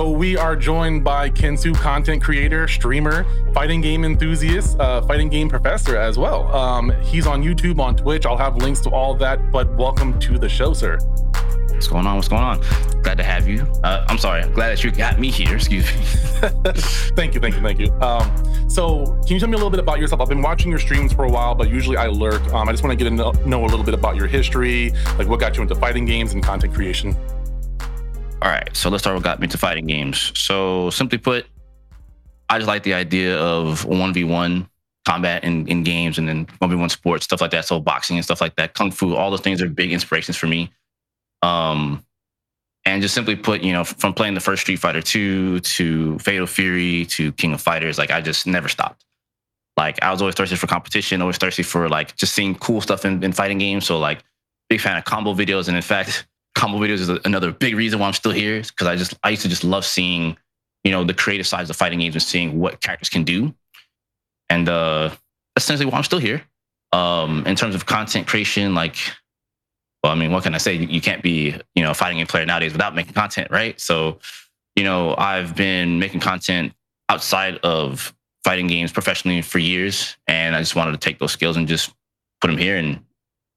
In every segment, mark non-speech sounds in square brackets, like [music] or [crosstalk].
So we are joined by Kensu, content creator, streamer, fighting game enthusiast, uh, fighting game professor as well. Um, he's on YouTube, on Twitch. I'll have links to all that. But welcome to the show, sir. What's going on? What's going on? Glad to have you. Uh, I'm sorry. I'm glad that you got me here. [laughs] Excuse me. [laughs] thank you, thank you, thank you. Um, so, can you tell me a little bit about yourself? I've been watching your streams for a while, but usually I lurk. Um, I just want to get to know, know a little bit about your history, like what got you into fighting games and content creation. All right, so let's start with got me into fighting games. So, simply put, I just like the idea of 1v1 combat in, in games and then 1v1 sports, stuff like that. So, boxing and stuff like that, kung fu, all those things are big inspirations for me. Um, and just simply put, you know, from playing the first Street Fighter 2 to Fatal Fury to King of Fighters, like I just never stopped. Like I was always thirsty for competition, always thirsty for like just seeing cool stuff in, in fighting games. So like big fan of combo videos. And in fact, combo videos is another big reason why I'm still here because I just I used to just love seeing, you know, the creative sides of fighting games and seeing what characters can do. And uh essentially why I'm still here. Um, in terms of content creation, like well, I mean, what can I say? You, can't be, you know, a fighting game player nowadays without making content, right? So, you know, I've been making content outside of fighting games professionally for years, and I just wanted to take those skills and just put them here and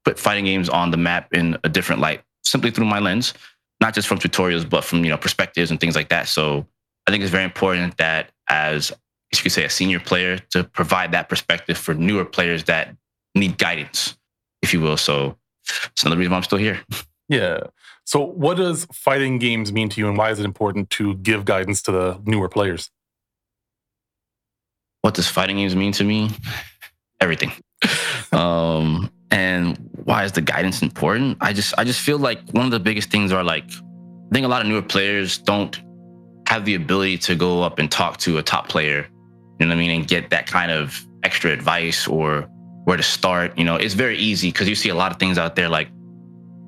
put fighting games on the map in a different light, simply through my lens, not just from tutorials, but from you know perspectives and things like that. So, I think it's very important that as you could say a senior player to provide that perspective for newer players that need guidance, if you will. So it's another reason why I'm still here. [laughs] Yeah. So, what does fighting games mean to you, and why is it important to give guidance to the newer players? What does fighting games mean to me? Everything. [laughs] um, and why is the guidance important? I just, I just feel like one of the biggest things are like, I think a lot of newer players don't have the ability to go up and talk to a top player, you know what I mean, and get that kind of extra advice or where to start. You know, it's very easy because you see a lot of things out there like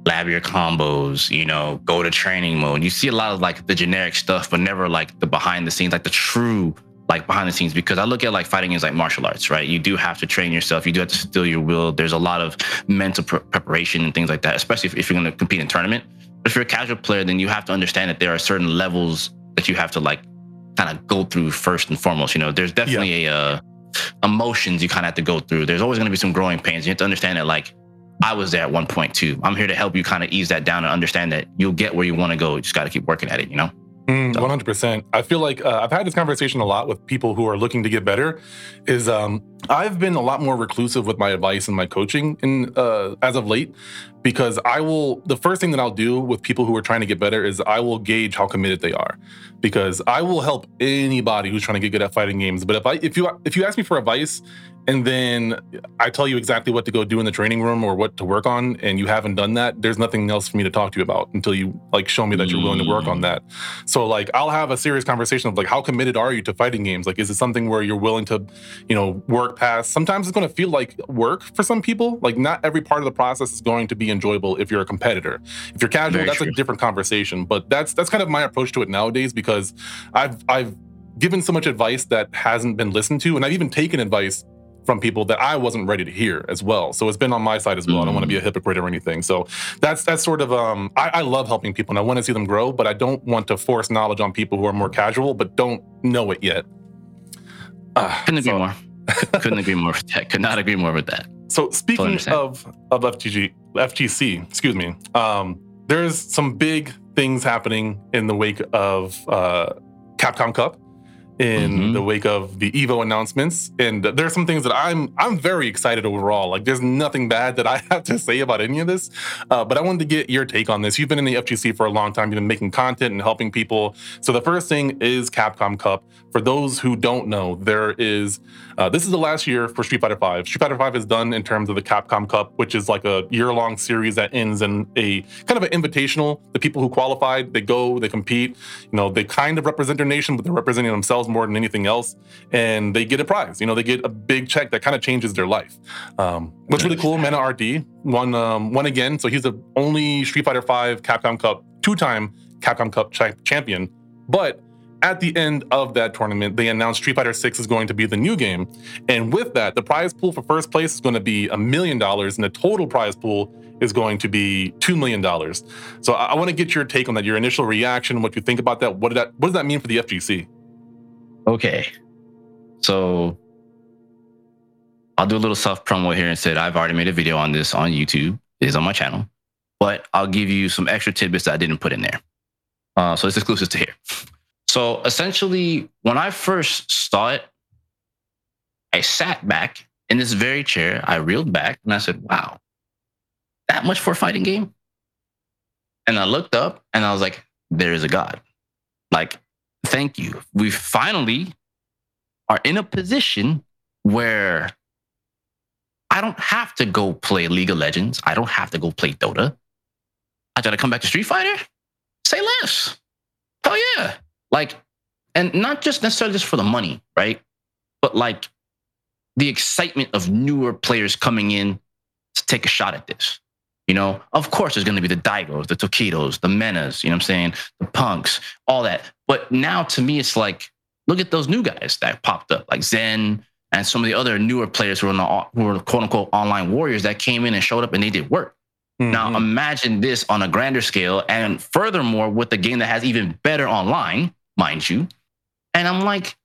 lab your combos, you know, go to training mode. You see a lot of like the generic stuff, but never like the behind the scenes, like the true like behind the scenes. Because I look at like fighting is like martial arts, right? You do have to train yourself. You do have to still your will. There's a lot of mental pre- preparation and things like that, especially if, if you're going to compete in tournament. But if you're a casual player, then you have to understand that there are certain levels that you have to like kind of go through first and foremost. You know, there's definitely yeah. a uh, emotions you kind of have to go through. There's always going to be some growing pains. You have to understand that, like, I was there at one point too. I'm here to help you kind of ease that down and understand that you'll get where you want to go. You just got to keep working at it, you know? Mm, 100%. I feel like uh, I've had this conversation a lot with people who are looking to get better. Is um, I've been a lot more reclusive with my advice and my coaching in uh, as of late because I will the first thing that I'll do with people who are trying to get better is I will gauge how committed they are because I will help anybody who's trying to get good at fighting games. But if I if you if you ask me for advice and then I tell you exactly what to go do in the training room or what to work on, and you haven't done that, there's nothing else for me to talk to you about until you like show me that you're willing to work on that. So like I'll have a serious conversation of like how committed are you to fighting games? Like is it something where you're willing to, you know, work past? Sometimes it's going to feel like work for some people. Like not every part of the process is going to be enjoyable if you're a competitor. If you're casual, Very that's true. a different conversation. But that's that's kind of my approach to it nowadays because I've I've given so much advice that hasn't been listened to, and I've even taken advice from people that I wasn't ready to hear as well. So it's been on my side as well. Mm. I don't want to be a mm. hypocrite or anything. So that's that's sort of um I, I love helping people and I want to see them grow, but I don't want to force knowledge on people who are more casual but don't know it yet. Uh, [sighs] Couldn't agree so. more. [laughs] Couldn't agree more with that. Could not agree more with that. So speaking of of FTG FGC, excuse me, um, there's some big things happening in the wake of uh, Capcom Cup in mm-hmm. the wake of the Evo announcements. And there's some things that I'm I'm very excited overall. Like there's nothing bad that I [laughs] have to say about any of this. Uh, but I wanted to get your take on this. You've been in the FGC for a long time. You've been making content and helping people. So the first thing is Capcom Cup. For those who don't know, there is uh, this is the last year for Street Fighter V. Street Fighter V is done in terms of the Capcom Cup, which is like a year-long series that ends in a kind of an invitational. The people who qualified, they go, they compete. You know, they kind of represent their nation, but they're representing themselves more than anything else, and they get a prize. You know, they get a big check that kind of changes their life. Um, what's really cool, Mena RD won um, won again, so he's the only Street Fighter V Capcom Cup two-time Capcom Cup champion, but at the end of that tournament, they announced Street Fighter 6 is going to be the new game. And with that, the prize pool for first place is going to be a million dollars, and the total prize pool is going to be $2 million. So I, I want to get your take on that, your initial reaction, what you think about that. What, did that, what does that mean for the FGC? Okay. So I'll do a little self promo here and said I've already made a video on this on YouTube. It is on my channel, but I'll give you some extra tidbits that I didn't put in there. Uh, so it's exclusive to here. [laughs] So essentially, when I first saw it, I sat back in this very chair. I reeled back and I said, wow, that much for a fighting game? And I looked up and I was like, there is a God. Like, thank you. We finally are in a position where I don't have to go play League of Legends. I don't have to go play Dota. I got to come back to Street Fighter. Say less. Hell yeah. Like, and not just necessarily just for the money, right? But like the excitement of newer players coming in to take a shot at this. You know, of course, there's going to be the Daigos, the Tokidos, the Menas, you know what I'm saying? The Punks, all that. But now to me, it's like, look at those new guys that popped up, like Zen and some of the other newer players who were, the, who were quote unquote online warriors that came in and showed up and they did work. Mm-hmm. Now, imagine this on a grander scale. And furthermore, with the game that has even better online, mind you. And I'm like,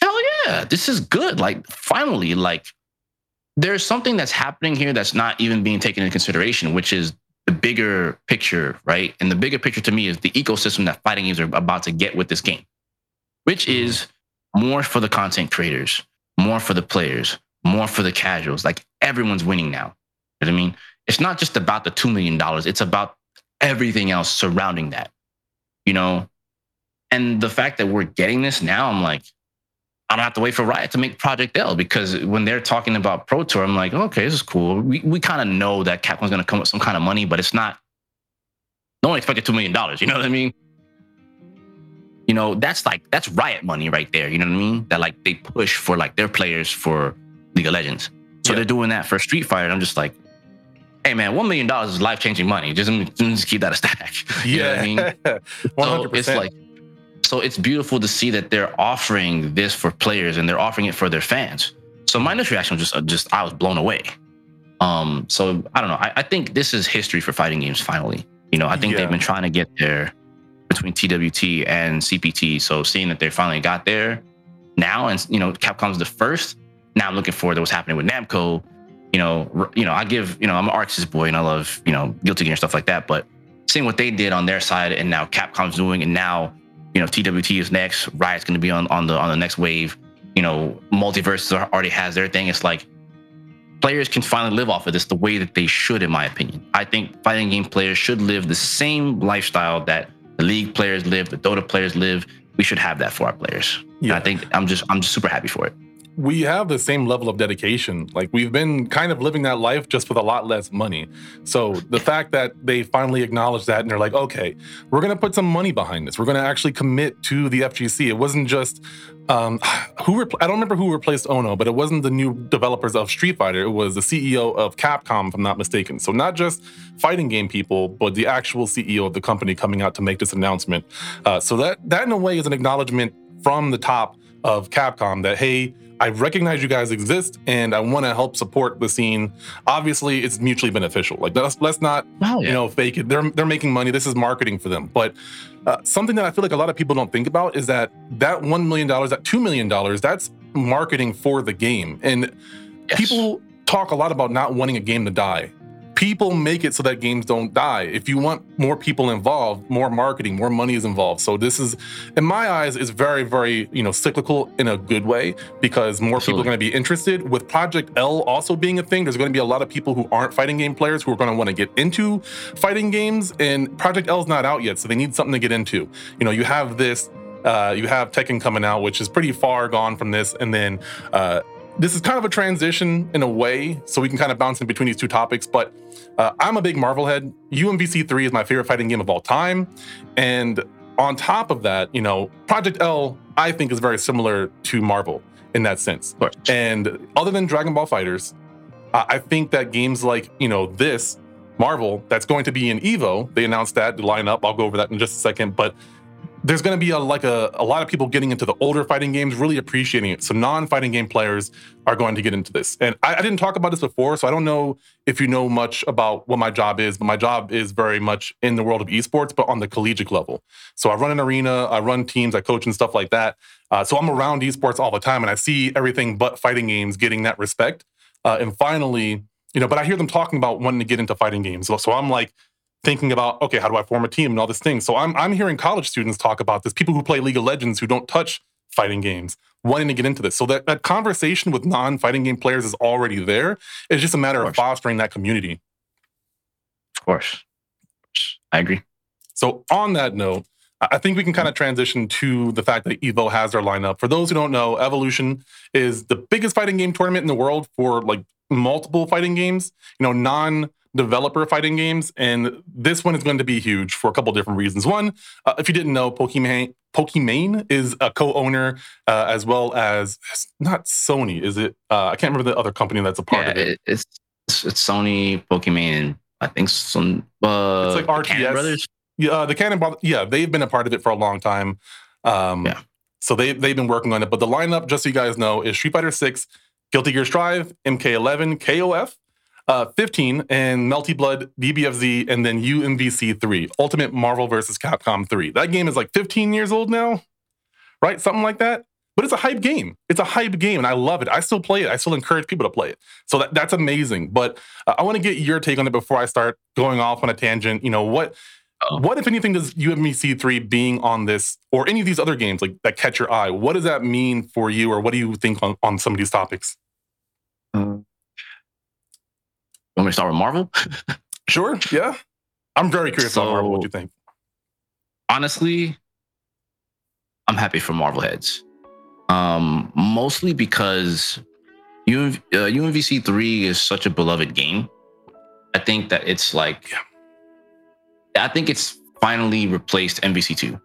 hell yeah, this is good. Like, finally, like, there's something that's happening here that's not even being taken into consideration, which is the bigger picture, right? And the bigger picture to me is the ecosystem that fighting games are about to get with this game, which mm-hmm. is more for the content creators, more for the players, more for the casuals. Like everyone's winning now. You know what I mean? It's not just about the $2 million, it's about everything else surrounding that. You know, and the fact that we're getting this now, I'm like, I don't have to wait for Riot to make Project L because when they're talking about Pro Tour, I'm like, okay, this is cool. We, we kind of know that Capcom's going to come with some kind of money, but it's not, no one expected $2 million. You know what I mean? You know, that's like, that's Riot money right there. You know what I mean? That like they push for like their players for League of Legends. So yeah. they're doing that for Street Fighter. I'm just like, hey man, $1 million is life changing money. Just, just keep that a stack. [laughs] You yeah. I mean? 100%. [laughs] So it's like, so it's beautiful to see that they're offering this for players and they're offering it for their fans. So my initial reaction was just, just I was blown away. Um, so I don't know. I, I think this is history for fighting games. Finally, you know, I think yeah. they've been trying to get there between TWT and CPT. So seeing that they finally got there now, and you know, Capcom's the first. Now I'm looking forward to what's happening with Namco. You know, you know, I give, you know, I'm an ArcSys boy and I love, you know, Guilty Gear and stuff like that. But seeing what they did on their side and now Capcom's doing, and now you know, TWT is next. Riot's going to be on, on the on the next wave. You know, MultiVersus already has their thing. It's like players can finally live off of this the way that they should, in my opinion. I think fighting game players should live the same lifestyle that the league players live, the Dota players live. We should have that for our players. Yeah. And I think I'm just I'm just super happy for it we have the same level of dedication. Like we've been kind of living that life just with a lot less money. So the fact that they finally acknowledged that and they're like, okay, we're going to put some money behind this. We're going to actually commit to the FGC. It wasn't just um, [sighs] who repl- I don't remember who replaced Ono, but it wasn't the new developers of Street Fighter. It was the CEO of Capcom, if I'm not mistaken. So not just fighting game people, but the actual CEO of the company coming out to make this announcement. Uh, so that that in a way is an acknowledgement from the top of Capcom that hey, I recognize you guys exist and I want to help support the scene. Obviously, it's mutually beneficial. Like let's let's not oh, yeah. you know fake it. They're they're making money. This is marketing for them. But uh, something that I feel like a lot of people don't think about is that that one million dollars, that two million dollars, that's marketing for the game. And yes. people talk a lot about not wanting a game to die people make it so that games don't die. If you want more people involved, more marketing, more money is involved. So this is, in my eyes, is very, very, you know, cyclical in a good way because more Absolutely. people are going to be interested. With Project L also being a thing, there's going to be a lot of people who aren't fighting game players who are going to want to get into fighting games. And Project L is not out yet, so they need something to get into. You know, you have this uh, you have Tekken coming out, which is pretty far gone from this, and then uh, this is kind of a transition in a way, so we can kind of bounce in between these two topics. But uh, I'm a big Marvel head. UMVC 3 is my favorite fighting game of all time. And on top of that, you know, Project L, I think, is very similar to Marvel in that sense. And other than Dragon Ball Fighters, uh, I think that games like, you know, this, Marvel, that's going to be in Evo, they announced that, the lineup. I'll go over that in just a second. But there's going to be a, like a, a lot of people getting into the older fighting games, really appreciating it. So non-fighting game players are going to get into this. And I, I, didn't talk about this before, so I don't know if you know much about what my job is, but my job is very much in the world of esports, but on the collegiate level. So I run an arena, I run teams, I coach and stuff like that. Uh, so I'm around esports all the time, and I see everything but fighting games getting that respect. Uh, and finally, you know, but I hear them talking about wanting to get into fighting games. So, so I'm like, thinking about okay how do i form a team and all this thing so i'm, I'm hearing college students talk about this people who play league of legends who don't touch fighting games wanting to get into this. So that, that conversation with non-fighting game players is already there. It's just a matter of, of fostering that community. Of course. I agree. So on that note I think we can kind of transition to the fact that Evo has their lineup. For those who don't know, Evolution is the biggest fighting game tournament in the world for like multiple fighting games. You know, non developer fighting games, and this one is going to be huge for a couple different reasons. One, uh, if you didn't know, Pokimane Pokimane is a co-owner uh, as well as not Sony. Is it? Uh, I can't remember the other company that's a part yeah, of it. It's it's Sony, Pokimane, and I think some. Uh, it's like RTS Brothers. Yeah, uh, the Cannon Brothers. Yeah, they've been a part of it for a long time. Um, yeah. So they they've been working on it. But the lineup, just so you guys know, is Street Fighter Six, Guilty Gear Strive, MK11, KOF, uh, 15 and Melty Blood, DBFZ, and then UMVC 3, Ultimate Marvel vs. Capcom 3. That game is like 15 years old now, right? Something like that. But it's a hype game. It's a hype game, and I love it. I still play it. I still encourage people to play it. So that, that's amazing. But uh, I want to get your take on it before I start going off on a tangent. You know what? Oh. What, if anything, does UMVC 3 being on this or any of these other games like that catch your eye? What does that mean for you, or what do you think on, on some of these topics? Um, want me to start with Marvel? sure. Yeah. I'm very curious so, about Marvel. What do you think? Honestly, I'm happy for Marvel heads. Um, mostly because UMV, uh, UMVC 3 is such a beloved game. I think that it's like. I think it's finally replaced MVC 2.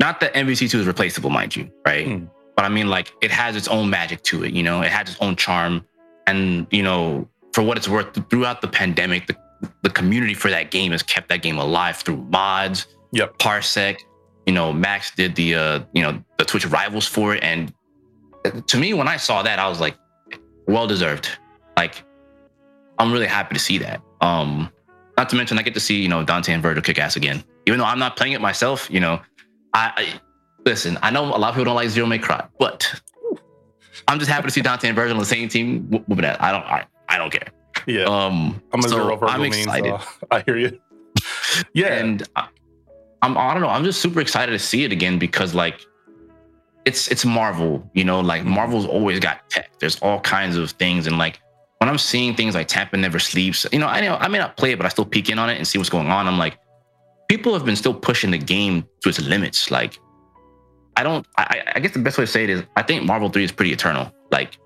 Not that MVC 2 is replaceable, mind you, right? Mm. But I mean, like, it has its own magic to it, you know, it has its own charm. And, you know, for what it's worth, throughout the pandemic, the, the community for that game has kept that game alive through mods, yep. Parsec. You know, Max did the uh, you know the Twitch rivals for it, and to me, when I saw that, I was like, well deserved. Like, I'm really happy to see that. Um, not to mention, I get to see you know Dante and Vergil kick ass again. Even though I'm not playing it myself, you know, I, I listen. I know a lot of people don't like Zero May Cry, but I'm just happy to see Dante and Vergil on the same team. I don't. I, I don't care. Yeah. Um, I'm a so zero Vergil I'm excited. So [laughs] I hear you. yeah. And I, I'm I don't know. I'm just super excited to see it again because like it's it's Marvel, you know, like Marvel's always got tech. There's all kinds of things. And like when I'm seeing things like Tampa Never Sleeps, you know, I know I may not play it, but I still peek in on it and see what's going on. I'm like, people have been still pushing the game to its limits. Like, I don't I, I guess the best way to say it is I think Marvel 3 is pretty eternal. Like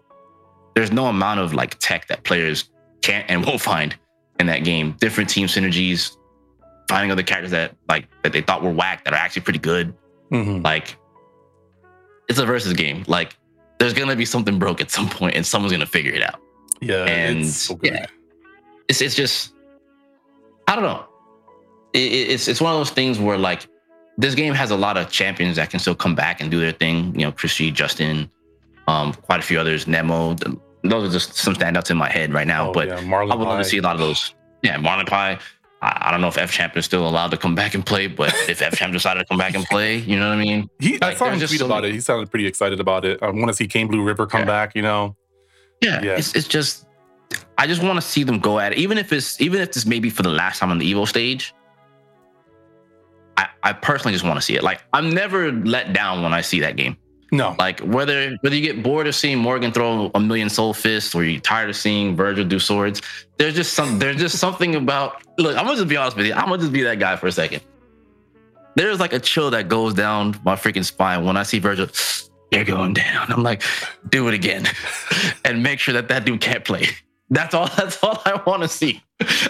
there's no amount of like tech that players can't and won't find in that game. Different team synergies, finding other characters that like that they thought were whack that are actually pretty good. Mm-hmm. Like it's a versus game. Like there's gonna be something broke at some point, and someone's gonna figure it out. Yeah, and it's so yeah, it's it's just I don't know. It, it's it's one of those things where like this game has a lot of champions that can still come back and do their thing. You know, ChrisG, Justin, um, quite a few others, Nemo, those are just some standouts in my head right now. Oh, but yeah. I would love to see a lot of those. Yeah, Marlon I, I, don't know if F Champ is still allowed to come back and play, but if F Champ decided to come back and [laughs] play, you know what I mean? He, like, I saw him tweet about it. He sounded pretty excited about it. Um, I want to see Kane Blue River come yeah. back. You know? Yeah, yeah. It's, it's just I just want to see them go at it, even if it's even if this may be for the last time on the Evo stage. I, I personally just want to see it. Like I'm never let down when I see that game. No. Like whether whether you get bored of seeing Morrigan throw a million soul fists or you're tired of seeing Vergil do swords, there's just some there's just something about look, I'm gonna just be honest with you. I'm gonna just be that guy for a second. There's like a chill that goes down my freaking spine when I see Vergil, they're going down. I'm like, do it again. [laughs] and make sure that that dude can't play. That's all. [laughs] That's all I want to see.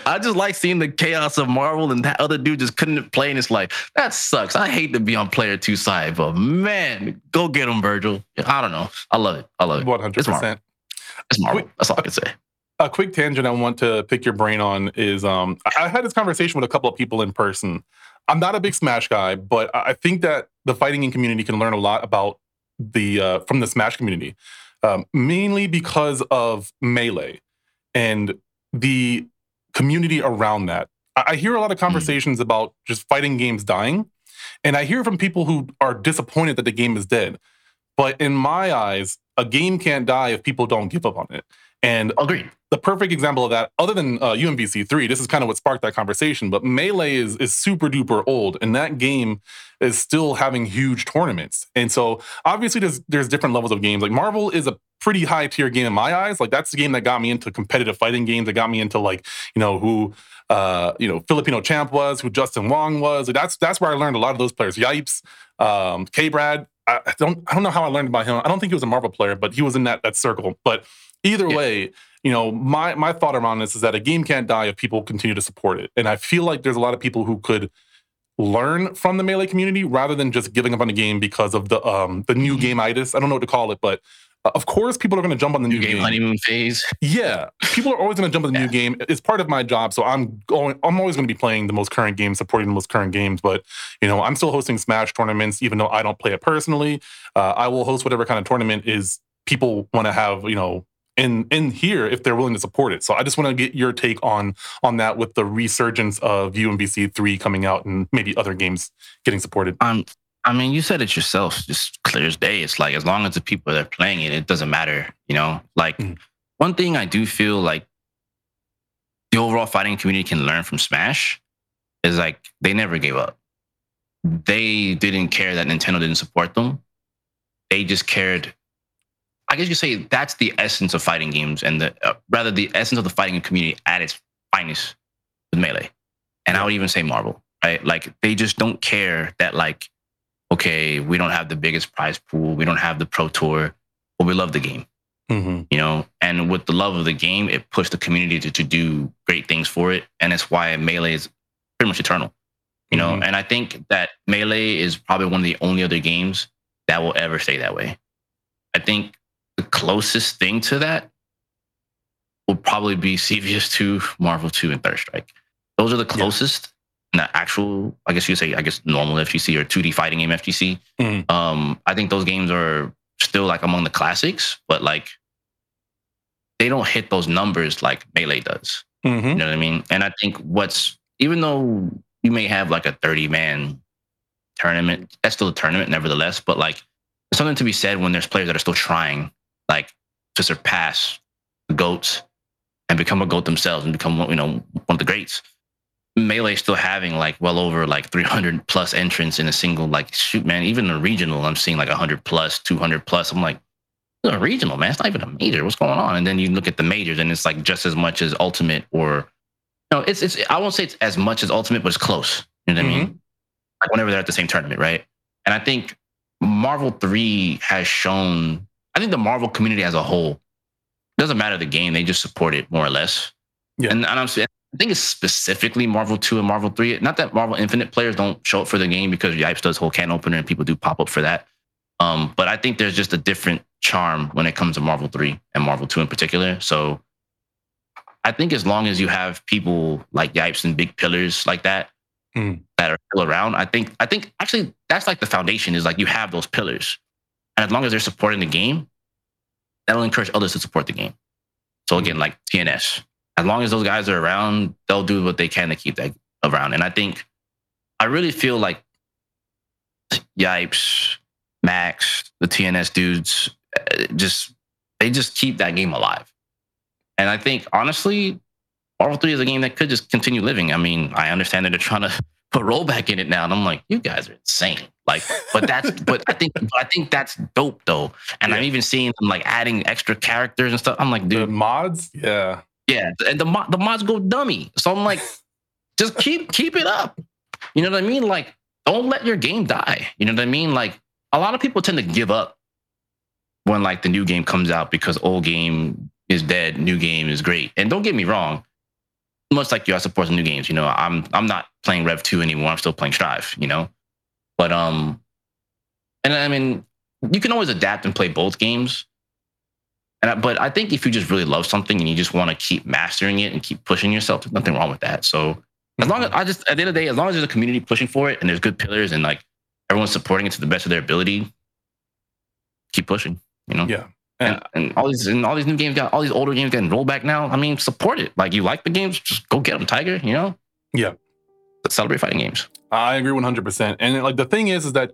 I just like seeing the chaos of Marvel, and that other dude just couldn't play, and it's like that sucks. I hate to be on player two side, but man, go get him, Vergil. I don't know. I love it. I love it. One hundred percent. It's Marvel. That's all I can say. a quick tangent I want to pick your brain on is um, I, had this conversation with a couple of people in person. I'm not a big Smash guy, but I think that the fighting game community can learn a lot about the uh, from the Smash community, um, mainly because of Melee and the community around that. I, hear a lot of conversations mm. about just fighting games dying, and I hear from people who are disappointed that the game is dead. But in my eyes, a game can't die if people don't give up on it. And agreed. The perfect example of that, other than uh, UMVC three, this is kind of what sparked that conversation. But Melee is is super duper old, and that game is still having huge tournaments. And so obviously there's there's different levels of games. Like Marvel is a pretty high tier game in my eyes. Like that's the game that got me into competitive fighting games. That got me into like you know who uh, you know Filipino champ was, who Justin Wong was. Like that's that's where I learned a lot of those players. Yipes, um, K Brad. I don't I don't know how I learned about him. I don't think he was a Marvel player, but he was in that that circle. But either yeah. way, you know, my my thought around this is that a game can't die if people continue to support it. And I feel like there's a lot of people who could learn from the melee community rather than just giving up on the game because of the um the new mm-hmm. game itis. I don't know what to call it, but of course people are going to jump on the new, new game, game, honeymoon phase. Yeah, people are always going to jump on the yeah. new game. It's part of my job, so I'm going. I'm always going to be playing the most current games, supporting the most current games. But you know, I'm still hosting Smash tournaments, even though I don't play it personally. Uh, I will host whatever kind of tournament is people want to have. You know, in in here if they're willing to support it. So I just want to get your take on on that with the resurgence of UMVC three coming out and maybe other games getting supported. Um, I mean, you said it yourself, just clear as day. It's like as long as the people that are playing it, it doesn't matter. You know, like mm. one thing I do feel like the overall fighting community can learn from Smash is like they never gave up. They didn't care that Nintendo didn't support them. They just cared I guess you say that's the essence of fighting games, and the uh, rather the essence of the fighting community at its finest with melee. And yeah. I would even say Marvel, right? Like they just don't care that like, okay, we don't have the biggest prize pool, we don't have the pro tour, but we love the game. Mm-hmm. You know, and with the love of the game, it pushed the community to, to do great things for it, and it's why melee is pretty much eternal. You know, mm-hmm. and I think that melee is probably one of the only other games that will ever stay that way. I think the closest thing to that will probably be CVS 2, Marvel 2, and Third Strike. Those are the closest the actual, I guess you say, I guess normal FGC or 2D fighting game FGC. Mm-hmm. Um, I think those games are still like among the classics, but like they don't hit those numbers like Melee does. Mm-hmm. You know what I mean? And I think what's, even though you may have like a 30 man tournament, that's still a tournament nevertheless, but like there's something to be said when there's players that are still trying like to surpass the goats and become a goat themselves and become you know one of the greats. Melee still having like well over like 300 plus entrants in a single like shoot man. Even the regional I'm seeing like 100 plus 200 plus. I'm like a regional man. It's not even a major. What's going on? And then you look at the majors and it's like just as much as ultimate or no it's it's I won't say it's as much as ultimate but it's close. You know what mm-hmm. I mean? Like whenever they're at the same tournament right? And I think Marvel 3 has shown I think the Marvel community as a whole doesn't matter the game; they just support it more or less. Yeah. And, and I'm, I think it's specifically Marvel Two and Marvel Three. Not that Marvel Infinite players don't show up for the game because Yipes does whole can opener and people do pop up for that. Um, but I think there's just a different charm when it comes to Marvel Three and Marvel Two in particular. So I think as long as you have people like Yipes and big pillars like that mm. that are still around, I think I think actually that's like the foundation is like you have those pillars. And as long as they're supporting the game, that'll encourage others to support the game. So again, like TNS, as long as those guys are around, they'll do what they can to keep that around. And I think I really feel like Yipes, Max, the TNS dudes, uh, just they just keep that game alive. And I think honestly, Marvel 3 is a game that could just continue living. I mean, I understand that they're trying to [laughs] put rollback in it now. And I'm like, you guys are insane. Like, but that's [laughs] but I think but I think that's dope though. And yeah. I'm even seeing them like adding extra characters and stuff. I'm like, dude, the mods, yeah, yeah, and the the mods go dummy. So I'm like, just keep keep it up. You know what I mean? Like, don't let your game die. You know what I mean? Like, a lot of people tend to give up when like the new game comes out because old game is dead, new game is great. And don't get me wrong, much like you, I support the new games. You know, I'm I'm not playing Rev two anymore. I'm still playing Strive. You know, but um, and I mean, you can always adapt and play both games. And I, but I think if you just really love something and you just want to keep mastering it and keep pushing yourself, there's nothing wrong with that. So as long as I just at the end of the day, as long as there's a community pushing for it and there's good pillars and like everyone's supporting it to the best of their ability, keep pushing. You know. Yeah. And, and all these and all these new games got all these older games getting rolled back now. I mean, support it. Like you like the games, just go get them, Tiger. You know. Yeah. Let's celebrate fighting games. I agree 100%. And like the thing is, is that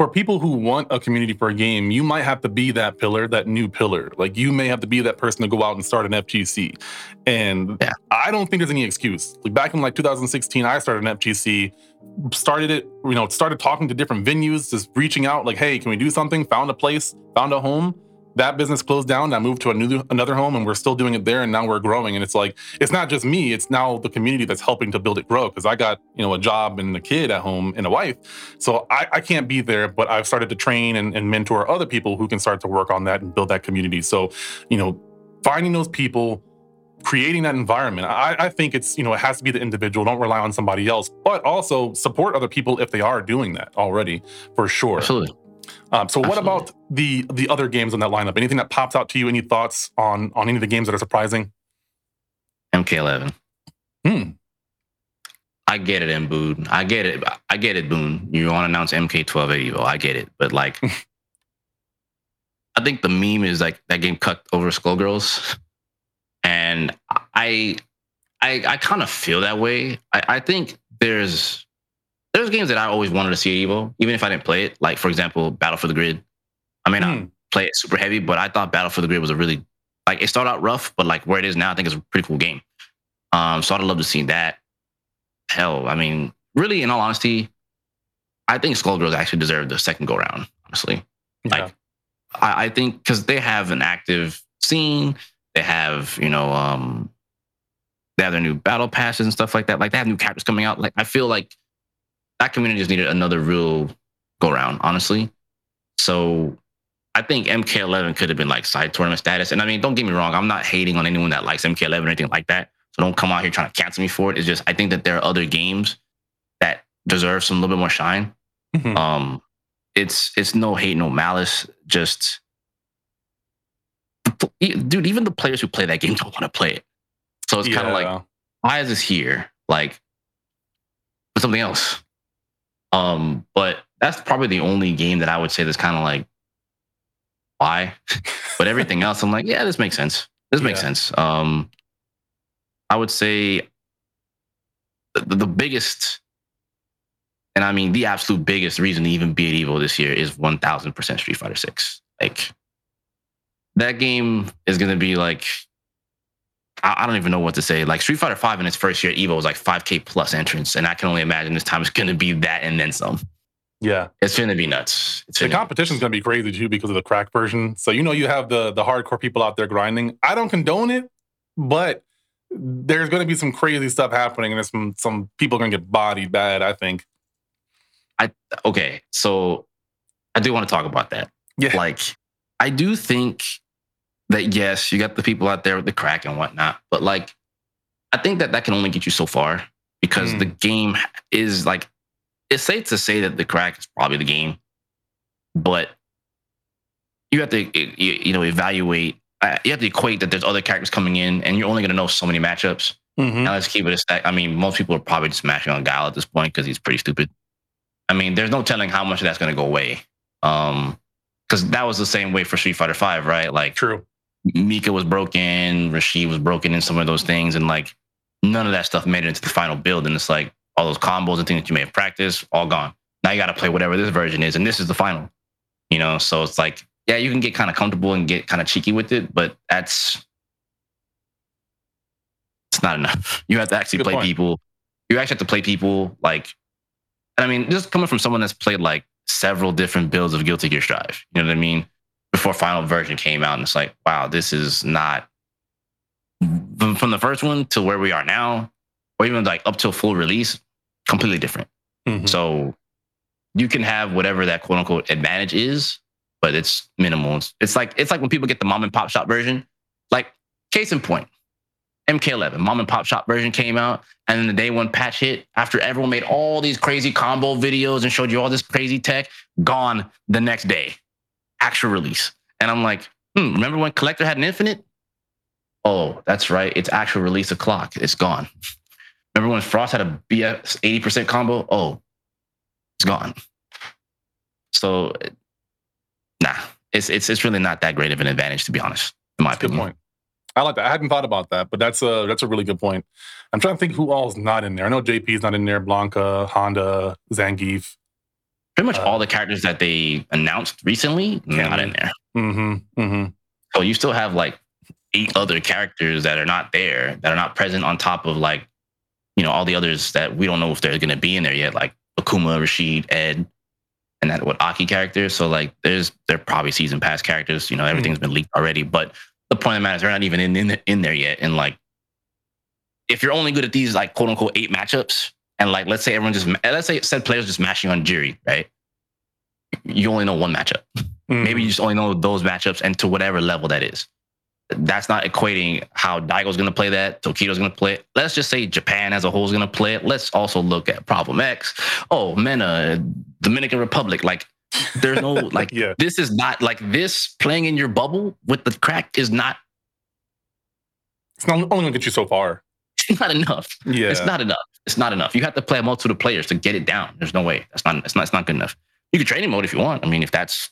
for people who want a community for a game, you might have to be that pillar, that new pillar. Like you may have to be that person to go out and start an FGC. And yeah. I don't think there's any excuse. Like back in like 2016, I started an FGC, started it, you know, started talking to different venues, just reaching out like, hey, can we do something? Found a place, found a home that business closed down. I moved to a new, another home and we're still doing it there. And now we're growing. And it's like, it's not just me, it's now the community that's helping to build it grow. Cause I got, you know, a job and a kid at home and a wife. So I, I can't be there, but I've started to train and, and mentor other people who can start to work on that and build that community. So, you know, finding those people, creating that environment. I, I, think it's, you know, it has to be the individual. Don't rely on somebody else, but also support other people if they are doing that already, for sure. Absolutely. Um, so, what about the the other games on that lineup? Anything that pops out to you? Any thoughts on on any of the games that are surprising? MK11. Hmm. I get it, M Boon. I get it. I get it, Boon. You want to announce MK12 at Evo. I get it. But like, [laughs] I think the meme is like that game cut over Skullgirls. And I I I kind of feel that way. I, I think there's there's games that I always wanted to see at Evo, even if I didn't play it. Like for example, Battle for the Grid. I may not mm. play it super heavy, but I thought Battle for the Grid was a really like it started out rough, but like where it is now, I think it's a pretty cool game. Um, so I'd love to see that. Hell, I mean, really, in all honesty, I think Skullgirls actually deserved the second go round. Honestly, yeah. like I, I think because they have an active scene, they have you know, um, they have their new battle passes and stuff like that. Like they have new characters coming out. Like I feel like that community just needed another real go round, honestly. So I think MK11 could have been like side tournament status. And I mean, don't get me wrong, I'm not hating on anyone that likes MK11 or anything like that. So don't come out here trying to cancel me for it. It's just I think that there are other games that deserve some little bit more shine. Mm-hmm. Um, it's it's no hate, no malice. Just dude, even the players who play that game [laughs] don't want to play it. So it's yeah. kind of like, why is this here? Like, something else. Um, but that's probably the only game that I would say that's kind of like, why? [laughs] but everything else, I'm like, yeah, this makes sense. This makes sense. Um, I would say the, the, biggest, and I mean the absolute biggest reason to even be at Evo this year is 1000% Street Fighter 6. Like, that game is going to be like I, don't even know what to say. Like Street Fighter Five in its first year, at Evo was like 5K plus entrance, and I can only imagine this time is going to be that and then some. Yeah, it's going to be nuts. It's the competition is going to be crazy too because of the crack version. So you know you have the the hardcore people out there grinding. I don't condone it, but there's going to be some crazy stuff happening, and there's some some people going to get bodied bad. I think. I okay, so I do want to talk about that. Yeah, like I do think that yes, you got the people out there with the crack and whatnot, but like, I think that that can only get you so far because mm. the game is like, it's safe to say that the crack is probably the game, but you have to, you, know, evaluate. Uh, you have to equate that there's other characters coming in, and you're only going to know so many matchups. Mm-hmm. Now let's keep it a stack. I mean, most people are probably just smashing on Guile at this point because he's pretty stupid. I mean, there's no telling how much of that's going to go away. Um, because that was the same way for Street Fighter Five, right? Like, true. Mika was broken, Rashid was broken in some of those things, and like none of that stuff made it into the final build. And it's like all those combos and things that you may have practiced, all gone. Now you got to play whatever this version is, and this is the final. You know, so it's like, yeah, you can get kind of comfortable and get kind of cheeky with it, but that's it's not enough. [laughs] You have to actually Good play point. people. You actually have to play people like, and I mean, just coming from someone that's played like several different builds of Guilty Gear Strive. You know what I mean? Before final version came out and it's like wow this is not from the first one to where we are now or even like up till full release completely different. Mm-hmm. so you can have whatever that quote unquote advantage is but it's minimal. It's, it's like it's like when people get the mom and pop shop version. Like case in point MK11, mom and pop shop version came out, and then the day one patch hit after everyone made all these crazy combo videos and showed you all this crazy tech, gone the next day actual release. And I'm like, Hmm, remember when Kollector had an infinite? Oh, that's right. It's actual release of clock. It's gone. Remember when Frost had a BS 80% combo? Oh, it's gone. So nah, it's it's it's really not that great of an advantage to be honest, in my That's a good opinion. point. I like that. I hadn't thought about that, but that's a that's a really good point. I'm trying to think who all's not in there. I know JP's not in there. Blanca, Honda, Zangief. Pretty much Uh, all the characters that they announced recently not in there. Mm-hmm. Mm-hmm. So you still have like eight other characters that are not there, that are not present on top of like, you know, all the others that we don't know if they're going to be in there yet, like Akuma, Rashid, Ed, and that what Aki characters. So like, there's they're probably season pass characters. You know, everything's been leaked already. But the point of the matter is they're not even in in, in there yet. And like, if you're only good at these like quote unquote eight matchups, and like let's say everyone just let's say said players just mashing on Juri, right? You only know one matchup. Mm-hmm. Maybe you just only know those matchups and to whatever level that is. That's not equating how Daigo's going to play that, Tokido's going to play it. Let's just say Japan as a whole is going to play it. Let's also look at Problem X. Oh, MENA, Dominican Republic. Like, there's no, [laughs] like, yeah. this is not like this playing in your bubble with the crack is not, It's not only gonna get you so far. [laughs] it's not enough. Yeah. It's not enough. It's not enough. You have to play a multitude of players to get it down. There's no way. That's not, it's not, it's not good enough. You can training mode if you want. I mean, if that's,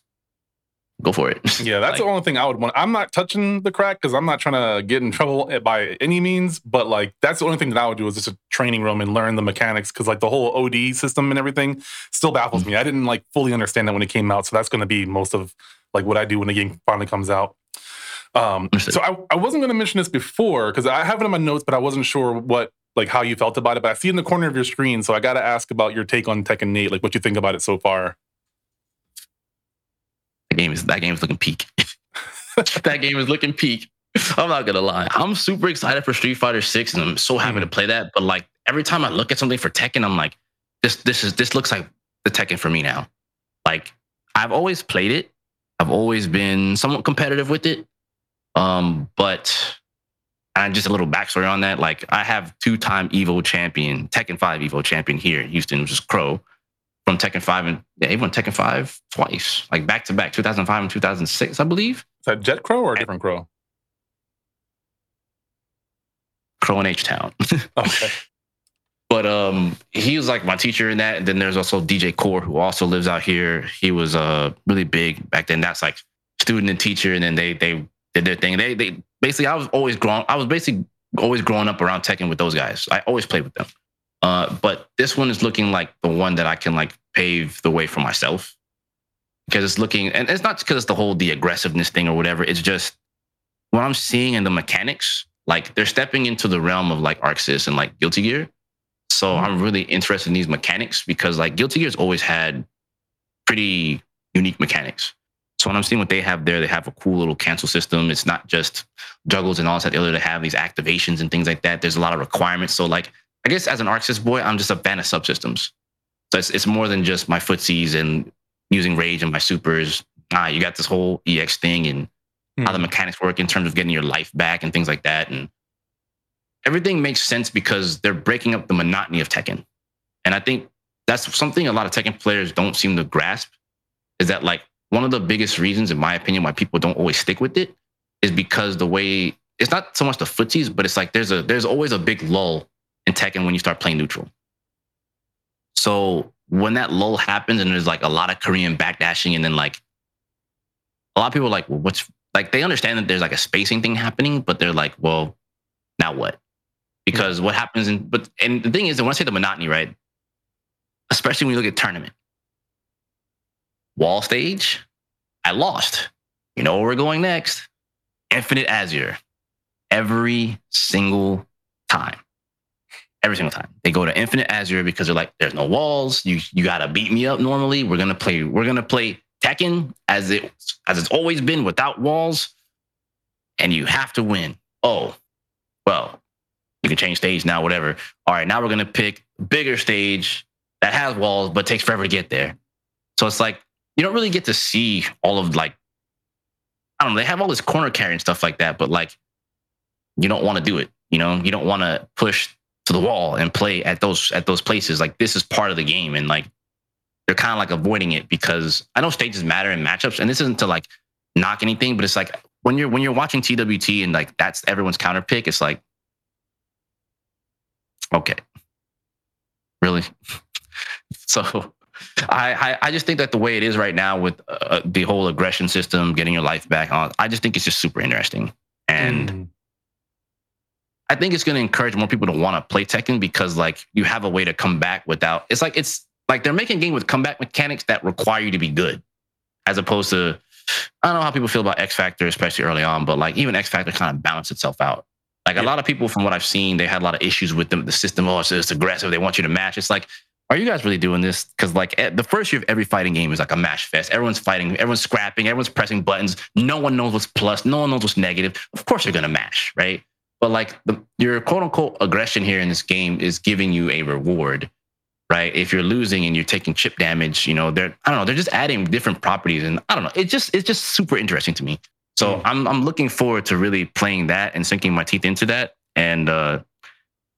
go for it. [laughs] Yeah, that's Like- the only thing I would want. I'm not touching the crack because I'm not trying to get in trouble by any means. But like, that's the only thing that I would do is just a training room and learn the mechanics because like the whole OD system and everything still baffles me. I didn't like fully understand that when it came out, so that's going to be most of like what I do when the game finally comes out. Um, so I, I wasn't going to mention this before because I have it in my notes, but I wasn't sure what like how you felt about it. But I see in the corner of your screen, so I got to ask about your take on Tekken 8, like what you think about it so far. That game is that game is looking peak. [laughs] that game is looking peak. I'm not gonna lie. I'm super excited for Street Fighter Six, and I'm so happy to play that. But like every time I look at something for Tekken, I'm like, this this is this looks like the Tekken for me now. Like I've always played it. I've always been somewhat competitive with it. Um, but and just a little backstory on that. Like I have two-time Evo champion, Tekken 5 Evo champion here in Houston, which is Crow from Tekken 5 and yeah, he won Tekken 5 twice, like back to back, 2005 and 2006, I believe. Is that Jet Crow or a different Crow? Crow in H Town. [laughs] Okay. but um he was like my teacher in that. And then there's also DJ Core who also lives out here. He was uh really big back then. That's like student and teacher, and then they they did their thing. They they basically I was always growing I was basically always growing up around Tekken with those guys. I always played with them. Uh, but this one is looking like the one that I can like pave the way for myself because it's looking, and it's not because it's the whole the aggressiveness thing or whatever. It's just what I'm seeing in the mechanics. Like they're stepping into the realm of like ArcSys and like Guilty Gear. So I'm really interested in these mechanics because like Guilty Gear's always had pretty unique mechanics. So when I'm seeing what they have there, they have a cool little cancel system. It's not just juggles and all that other to have these activations and things like that. There's a lot of requirements. So like I guess as an ArcSys boy, I'm just a fan of subsystems. So it's, it's more than just my footsies and using rage and my supers. Ah, you got this whole EX thing and how the mechanics work in terms of getting your life back and things like that. And everything makes sense because they're breaking up the monotony of Tekken. And I think that's something a lot of Tekken players don't seem to grasp is that like one of the biggest reasons, in my opinion, why people don't always stick with it is because the way it's not so much the footsies, but it's like there's a there's always a big lull in Tekken when you start playing neutral. So when that lull happens and there's like a lot of Korean backdashing and then like a lot of people are like, well, what's like they understand that there's like a spacing thing happening, but they're like, well, now what? Because what happens in but and the thing is, I say the monotony, right? Especially when you look at tournament. Wall stage, I lost. You know where we're going next? Infinite Azure. Every single time. Every single time. They go to Infinite Azure because they're like, there's no walls. You you gotta beat me up normally. We're gonna play, we're gonna play Tekken as it as it's always been without walls. And you have to win. Oh, well, you can change stage now, whatever. All right, now we're gonna pick bigger stage that has walls, but takes forever to get there. So it's like you don't really get to see all of like I don't know, they have all this corner carry and stuff like that, but like you don't want to do it. You know, you don't want to push to the wall and play at those at those places. Like this is part of the game, and like they're kind of like avoiding it because I know stages matter in matchups, and this isn't to like knock anything, but it's like when you're when you're watching TWT and like that's everyone's counter pick, it's like, okay, really. [laughs] so, I, I, I just think that the way it is right now with uh, the whole aggression system, getting your life back on, I just think it's just super interesting, and mm. I think it's going to encourage more people to want to play Tekken because like you have a way to come back without. It's like it's like they're making a game with comeback mechanics that require you to be good, as opposed to I don't know how people feel about X Factor, especially early on, but like even X Factor kind of balanced itself out. Like yeah. a lot of people, from what I've seen, they had a lot of issues with them. The system, oh, it's, it's aggressive. They want you to match. It's like, are you guys really doing this? Because like the first year of every fighting game is like a mash fest. Everyone's fighting, everyone's scrapping, everyone's pressing buttons. No one knows what's plus, no one knows what's negative. Of course, you're gonna mash, right? But like the, your quote unquote aggression here in this game is giving you a reward right? If you're losing and you're taking chip damage, you know, they're I don't know, they're just adding different properties, and I don't know, it just it's just super interesting to me. So mm. I'm I'm looking forward to really playing that and sinking my teeth into that and uh,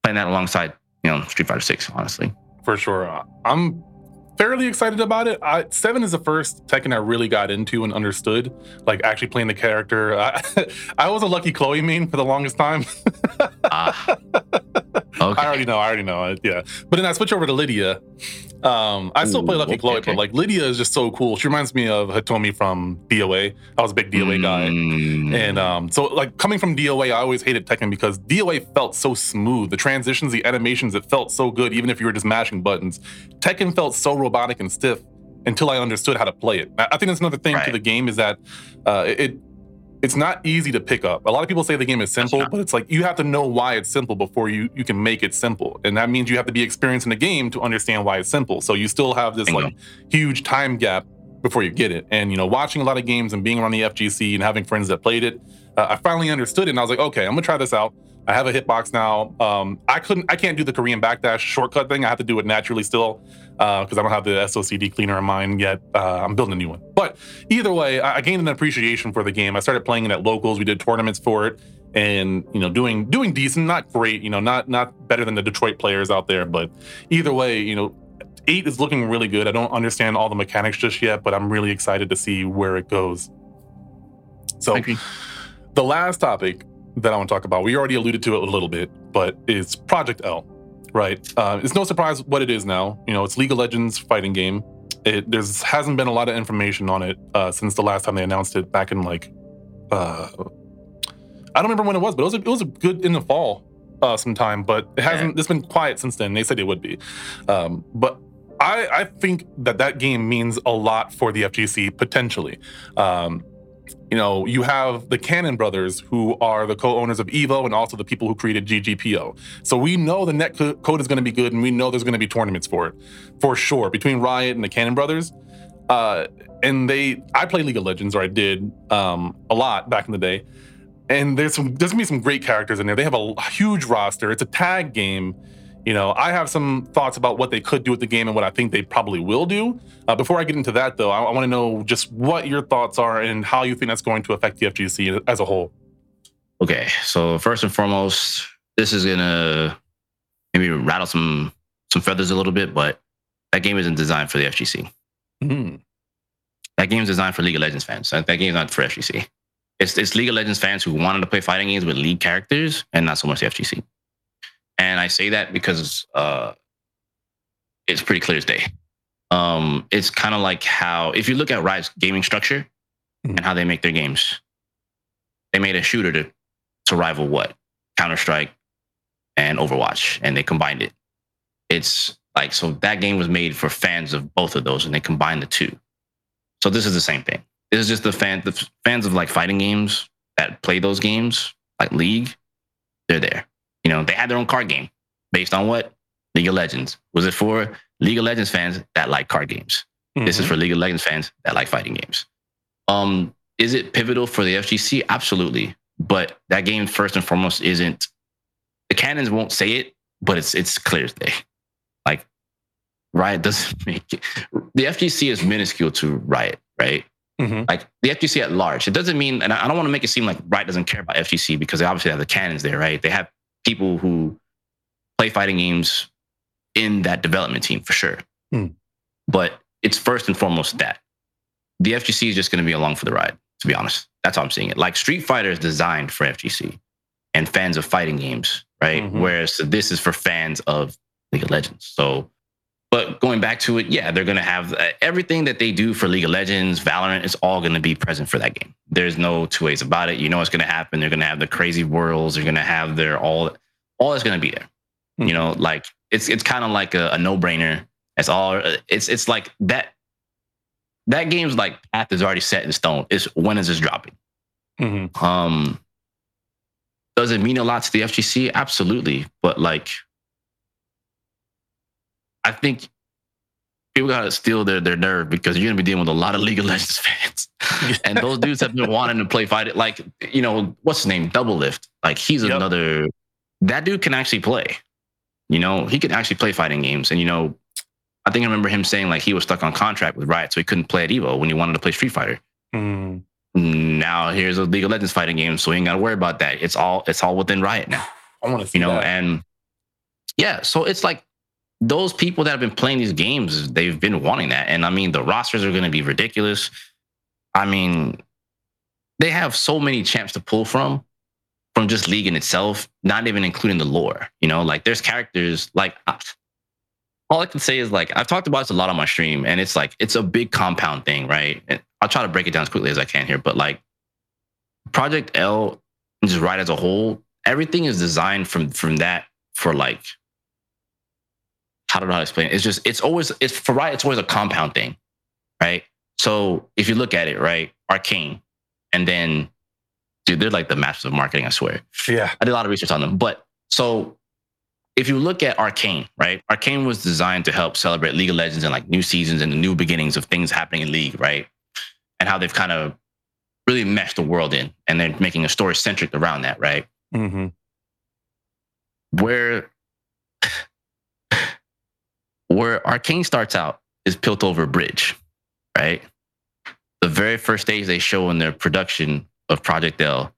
playing that alongside you know Street Fighter Six, honestly. For sure, I'm fairly excited about it. I, Seven is the first Tekken I really got into and understood, like actually playing the character. I, [laughs] I was a Lucky Chloe main for the longest time. [laughs] ah. Okay. I already know. I already know. Yeah. But then I switch over to Lidia. Um, I still Ooh, play Lucky okay, Chloe, okay. but like Lidia is just so cool. She reminds me of Hitomi from DOA. I was a big DOA mm. guy. And um, so like coming from DOA, I always hated Tekken because DOA felt so smooth. The transitions, the animations, it felt so good, even if you were just mashing buttons. Tekken felt so robotic and stiff until I understood how to play it. I think that's another thing right. to the game is that uh, it it's not easy to pick up. A lot of people say the game is simple, but it's like you have to know why it's simple before you you can make it simple. And that means you have to be experienced in the game to understand why it's simple. So you still have this like huge time gap before you get it. And you know, watching a lot of games and being around the FGC and having friends that played it, uh, I finally understood it and I was like, okay, I'm gonna try this out. I have a hitbox now. Um, I couldn't, I can't do the Korean backdash shortcut thing. I have to do it naturally still because uh, I don't have the SOCD cleaner in mind yet. Uh, I'm building a new one. But either way, I, I gained an appreciation for the game. I started playing it at locals. We did tournaments for it, and you know, doing doing decent, not great. You know, not not better than the Detroit players out there. But either way, you know, eight is looking really good. I don't understand all the mechanics just yet, but I'm really excited to see where it goes. So, the last topic that I want to talk about. We already alluded to it a little bit, but it's Project L, right? Uh, it's no surprise what it is now. You know, it's League of Legends fighting game. It there's hasn't been a lot of information on it uh, since the last time they announced it back in like uh, I don't remember when it was, but it was a, it was a good in the fall uh, sometime. But it hasn't. It's been quiet since then. They said it would be, um, but I, I, think that that game means a lot for the FGC potentially. Um, you know, you have the Cannon brothers who are the co-owners of Evo and also the people who created GGPO. So we know the net co- code is going to be good and we know there's going to be tournaments for it, for sure, between Riot and the Cannon brothers. Uh, and they, I play League of Legends, or I did um, a lot back in the day. And there's some, there's gonna be some great characters in there. They have a huge roster. It's a tag game you know, I have some thoughts about what they could do with the game and what I think they probably will do. Uh, before I get into that, though, I, I want to know just what your thoughts are and how you think that's going to affect the FGC as a whole. Okay, so first and foremost, this is gonna maybe rattle some some feathers a little bit, but that game isn't designed for the FGC. Mm-hmm. That game is designed for League of Legends fans. That game is not for FGC. It's, it's League of Legends fans who wanted to play fighting games with League characters and not so much the FGC. And I say that because uh, it's pretty clear as day. Um, it's kind of like how, if you look at Riot's gaming structure mm-hmm. and how they make their games, they made a shooter to, to rival what? Counter Strike and Overwatch, and they combined it. It's like, so that game was made for fans of both of those, and they combined the two. So this is the same thing. This is just the fan, the fans of like fighting games that play those games, like League, they're there. You know, they had their own card game based on what? League of Legends. Was it for League of Legends fans that like card games? Mm-hmm. This is mm-hmm. for League of Legends fans that like fighting games. Um, is it pivotal for the FGC? Absolutely. But that game, first and foremost, isn't the cannons won't say it, but it's it's clear as day. Like Riot doesn't [laughs] make it. The FGC is minuscule to Riot, right? Mm-hmm. Like the FGC at large. It doesn't mean, and I don't want to make it seem like Riot doesn't care about FGC because they obviously have the cannons there, right? They have people who play fighting games in that development team for sure. Hmm. But it's first and foremost that the FGC is just going to be along for the ride. To be honest, that's how I'm seeing it. Like Street Fighter is designed for FGC and fans of fighting games, right? Mhm. Whereas this is for fans of League of Legends. So, but going back to it, yeah, they're gonna have uh, everything that they do for League of Legends, Valorant is all gonna be present for that game. There's no two ways about it. You know what's gonna happen. They're gonna have the crazy worlds. They're gonna have their all. All is gonna be there. You know, like it's it's kind of like a, a no brainer. It's all. It's it's like that. That game's like path is already set in stone. It's when is this dropping? Mhm. Um, does it mean a lot to the FGC? Absolutely, but like, I think people gotta steel their their nerve because you're gonna be dealing with a lot of League of Legends [laughs] fans, [laughs] and those dudes have been wanting to play fight it. Like, you know, what's his name? Doublelift. Like, he's Yep. another. That dude can actually play. You know, he can actually play fighting games, and you know, I think I remember him saying like he was stuck on contract with Riot, so he couldn't play at Evo when he wanted to play Street Fighter Mhm. now here's a League of Legends fighting game, so you ain't got to worry about that. It's all it's all within Riot now, [sighs] I want to you know. that. And yeah, so it's like those people that have been playing these games, they've been wanting that, and I mean the rosters are going to be ridiculous. I mean, they have so many champs to pull from, from just League in itself, not even including the lore. You know, like there's characters like. all I can say is like I've talked about this a lot on my stream, and it's like it's a big compound thing, right? And I'll try to break it down as quickly as I can here, but like Project L, just right as a whole, everything is designed from from that for like how don't know how to explain it? It's just it's always it's for Riot, it's always a compound thing, right? So if you look at it, right, Arcane, and then dude, they're like the masters of marketing, I swear. yeah. I did a lot of research on them. But so if you look at Arcane, right? Arcane was designed to help celebrate League of Legends and like new seasons and the new beginnings of things happening in League, right? And how they've kind of really meshed the world in and they're making a story centric around that, right? hmm Where where Arcane starts out is built over a bridge, right? The very first stage they show in their production of Project L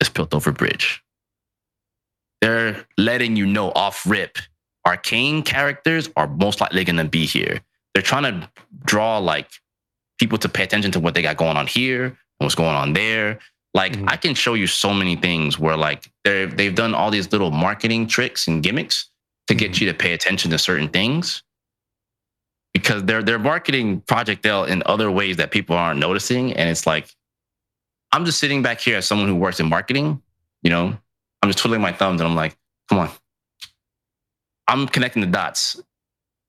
is built over a bridge. They're letting you know off rip, arcane characters are most likely going to be here. They're trying to draw like people to pay attention to what they got going on here and what's going on there. Like Mhm. I can show you so many things where like they're they've done all these little marketing tricks and gimmicks to get Mhm. you to pay attention to certain things because they're they're marketing Project L in other ways that people aren't noticing, and it's like I'm just sitting back here as someone who works in marketing. You know, I'm just twiddling my thumbs, and I'm like, come on, I'm connecting the dots.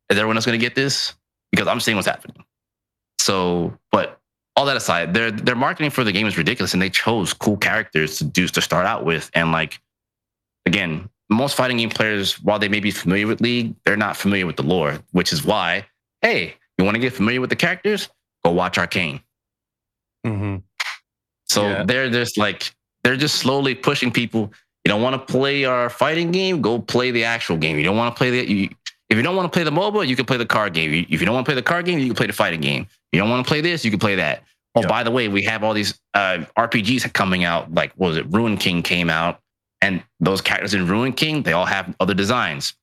Is everyone else to get this? Because I'm seeing what's happening. So, but all that aside, their their marketing for the game is ridiculous, and they chose cool characters to do to start out with, and like again, most fighting game players, while they may be familiar with League, they're not familiar with the lore, which is why, hey, you want to get familiar with the characters? Go watch Arcane. hmm So Yeah. they're just like they're just slowly pushing people. You don't want to play our fighting game? Go play the actual game. You don't want to play the you, if you don't want to play the mobile, you can play the card game. If you don't want to play the card game, you can play the fighting game. You don't want to play this, you can play that. Oh, Yeah. by the way, we have all these uh, RPGs coming out. Like, what was it? Ruined King came out, and those characters in Ruined King, they all have other designs.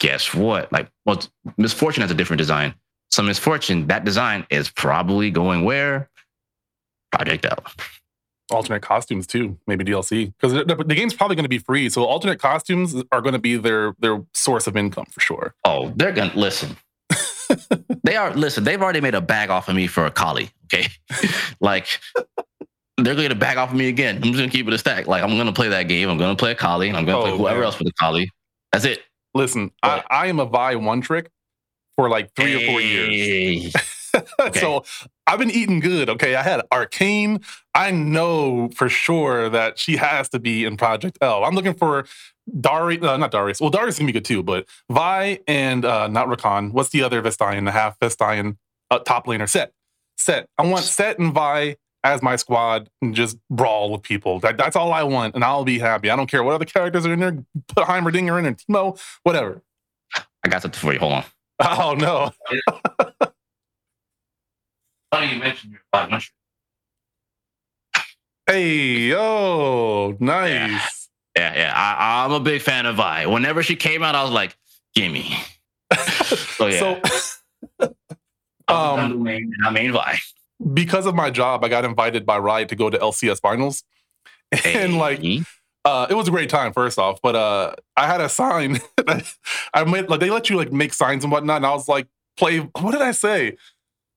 Guess what? Like, well, Miss Fortune has a different design. So Miss Fortune, that design is probably going where? Project L. Alternate costumes too, maybe DLC because the, game's probably going to be free. So alternate costumes are going to be their their source of income for sure. Oh, they're gonna listen. [laughs] they are listen. They've already made a bag off of me for Akali. Okay, [laughs] like they're going to bag off of me again. I'm just gonna keep it a stack. Like I'm gonna play that game. I'm gonna play Akali, and I'm gonna Oh, play whoever man. else with Akali. That's it. Listen, I, I am a Vi one trick for like three or four years. [laughs] Okay. so I've been eating good. Okay, I had Arcane. I know for sure that she has to be in Project L. I'm looking for Dari, uh, not Darius. Well, Darius can be good too, but Vi and uh, not Rakan. What's the other Vastayan? The half Vastayan uh, top laner Sett. Sett. I want Sett and Vi as my squad and just brawl with people. That, that's all I want, and I'll be happy. I don't care what other characters are in there. Put Heimerdinger in there, Teemo, whatever. I got something for you. Hold on. Oh no. [laughs] Funny you mentioned your black mushroom. Hey, yo, nice. Yeah, yeah. I, I'm a big fan of Vi. Whenever she came out, I was like, gimme. [laughs] So yeah, So [laughs] I'm um, the main, I main Vi. because of my job, I got invited by Riot to go to LCS finals. And like uh, it was a great time, first off. But uh, I had a sign. [laughs] I made like they let you like make signs and whatnot, and I was like, "Play." What did I say?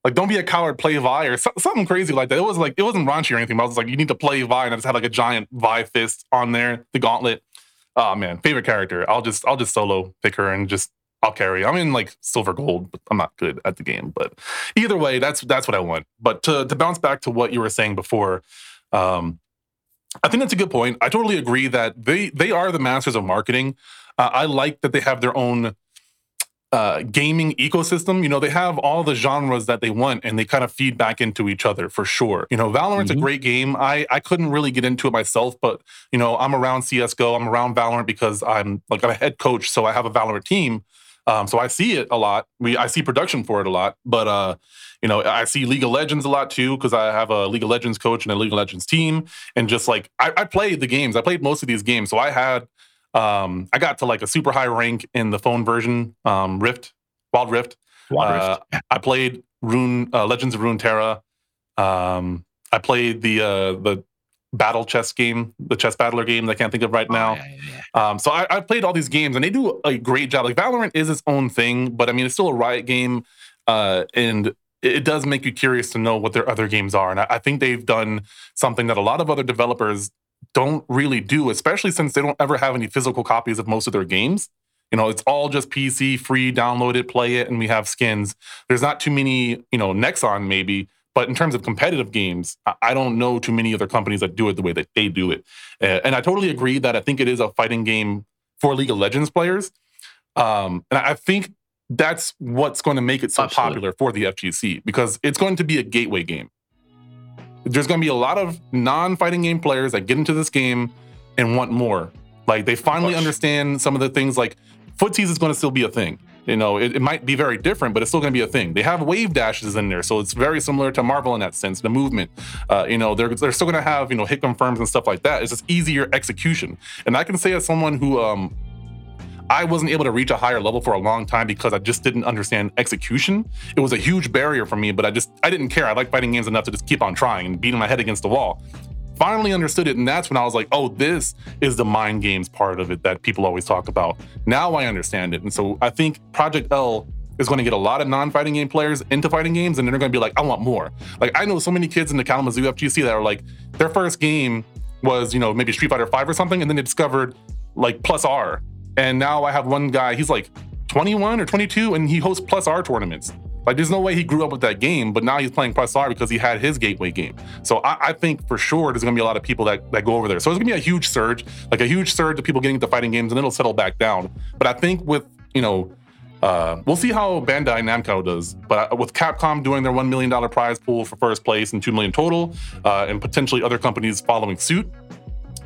Like, don't be a coward. Play Vi or so, something crazy like that. It was like it wasn't raunchy or anything. But I was like, you need to play Vi, and I just had like a giant Vi fist on there, the gauntlet. Oh man, favorite character. I'll just I'll just solo pick her and just I'll carry. I'm in like silver gold, but I'm not good at the game. But either way, that's that's what I want. But to to bounce back to what you were saying before, um, I think that's a good point. I totally agree that they they are the masters of marketing. Uh, I like that they have their own uh, gaming ecosystem. You know, they have all the genres that they want, and they kind of feed back into each other for sure. You know, Valorant's mm-hmm. a great game. I I couldn't really get into it myself, but you know, I'm around CS:GO. I'm around Valorant because I'm like I'm a head coach, so I have a Valorant team. Um, so I see it a lot. We I see production for it a lot, but uh, you know, I see League of Legends a lot too because I have a League of Legends coach and a League of Legends team, and just like I, I played the games, I played most of these games, so I had um, I got to like a super high rank in the phone version, um, Rift, Wild Rift. Wild Rift. Uh, I played Rune uh, Legends of Runeterra. Um, I played the uh, the battle chess game, the chess battler game that I can't think of right oh, now. Oh, yeah, yeah, yeah. Um, so I, have played all these games and they do a great job. Like Valorant is its own thing, but I mean, it's still a Riot game. Uh, and it does make you curious to know what their other games are. And I, I think they've done something that a lot of other developers don't really do, especially since they don't ever have any physical copies of most of their games. You know, it's all just PC, free, download it, play it, and we have skins. There's not too many, you know, Nexon maybe, but in terms of competitive games, I don't know too many other companies that do it the way that they do it. And I totally agree that I think it is a fighting game for League of Legends players. Um, and I think that's what's going to make it so Absolutely. popular for the FGC because it's going to be a gateway game. There's going to be a lot of non-fighting game players that get into this game and want more. Like they finally understand some of the things like footsies is going to still be a thing. You know, it, it, might be very different, but it's still going to be a thing. They have wave dashes in there, so it's very similar to Marvel in that sense. The movement, uh, you know, they're they're still going to have you know hit confirms and stuff like that. It's just easier execution. And I can say as someone who um, I wasn't able to reach a higher level for a long time because I just didn't understand execution. It was a huge barrier for me, but I just I didn't care. I like fighting games enough to just keep on trying and beating my head against the wall finally understood it. And that's when I was like, oh, this is the mind games part of it that people always talk about. Now I understand it. And so I think Project L is going to get a lot of non-fighting game players into fighting games, and they're going to be like, I want more. Like I know so many kids in the Kalamazoo FGC that are like, their first game was, you know, maybe Street Fighter 5 or something, and then they discovered like Plus R. And now I have one guy, he's like 21 or 22, and he hosts Plus R tournaments. Like, there's no way he grew up with that game, but now he's playing Plus R because he had his gateway game. So I, I think for sure there's going to be a lot of people that, that go over there. So it's going to be a huge surge, like a huge surge of people getting into fighting games, and it'll settle back down. But I think with, you know, uh, we'll see how Bandai Namco does, but uh, with Capcom doing their $1 million prize pool for first place and 2 million total, uh, and potentially other companies following suit,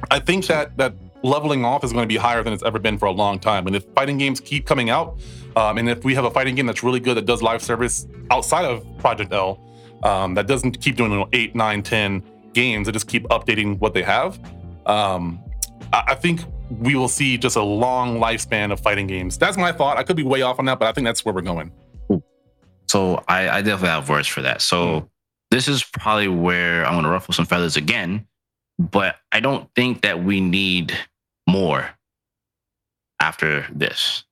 I think that that leveling off is going to be higher than it's ever been for a long time. And if fighting games keep coming out, um, and if we have a fighting game that's really good that does live service outside of Project L, um, that doesn't keep doing you know, eight, nine, ten games, that just keep updating what they have, um, I, I think we will see just a long lifespan of fighting games. That's my thought. I could be way off on that, but I think that's where we're going. So I, I definitely have words for that. So mm. this is probably where I'm going to ruffle some feathers again, but I don't think that we need more after this.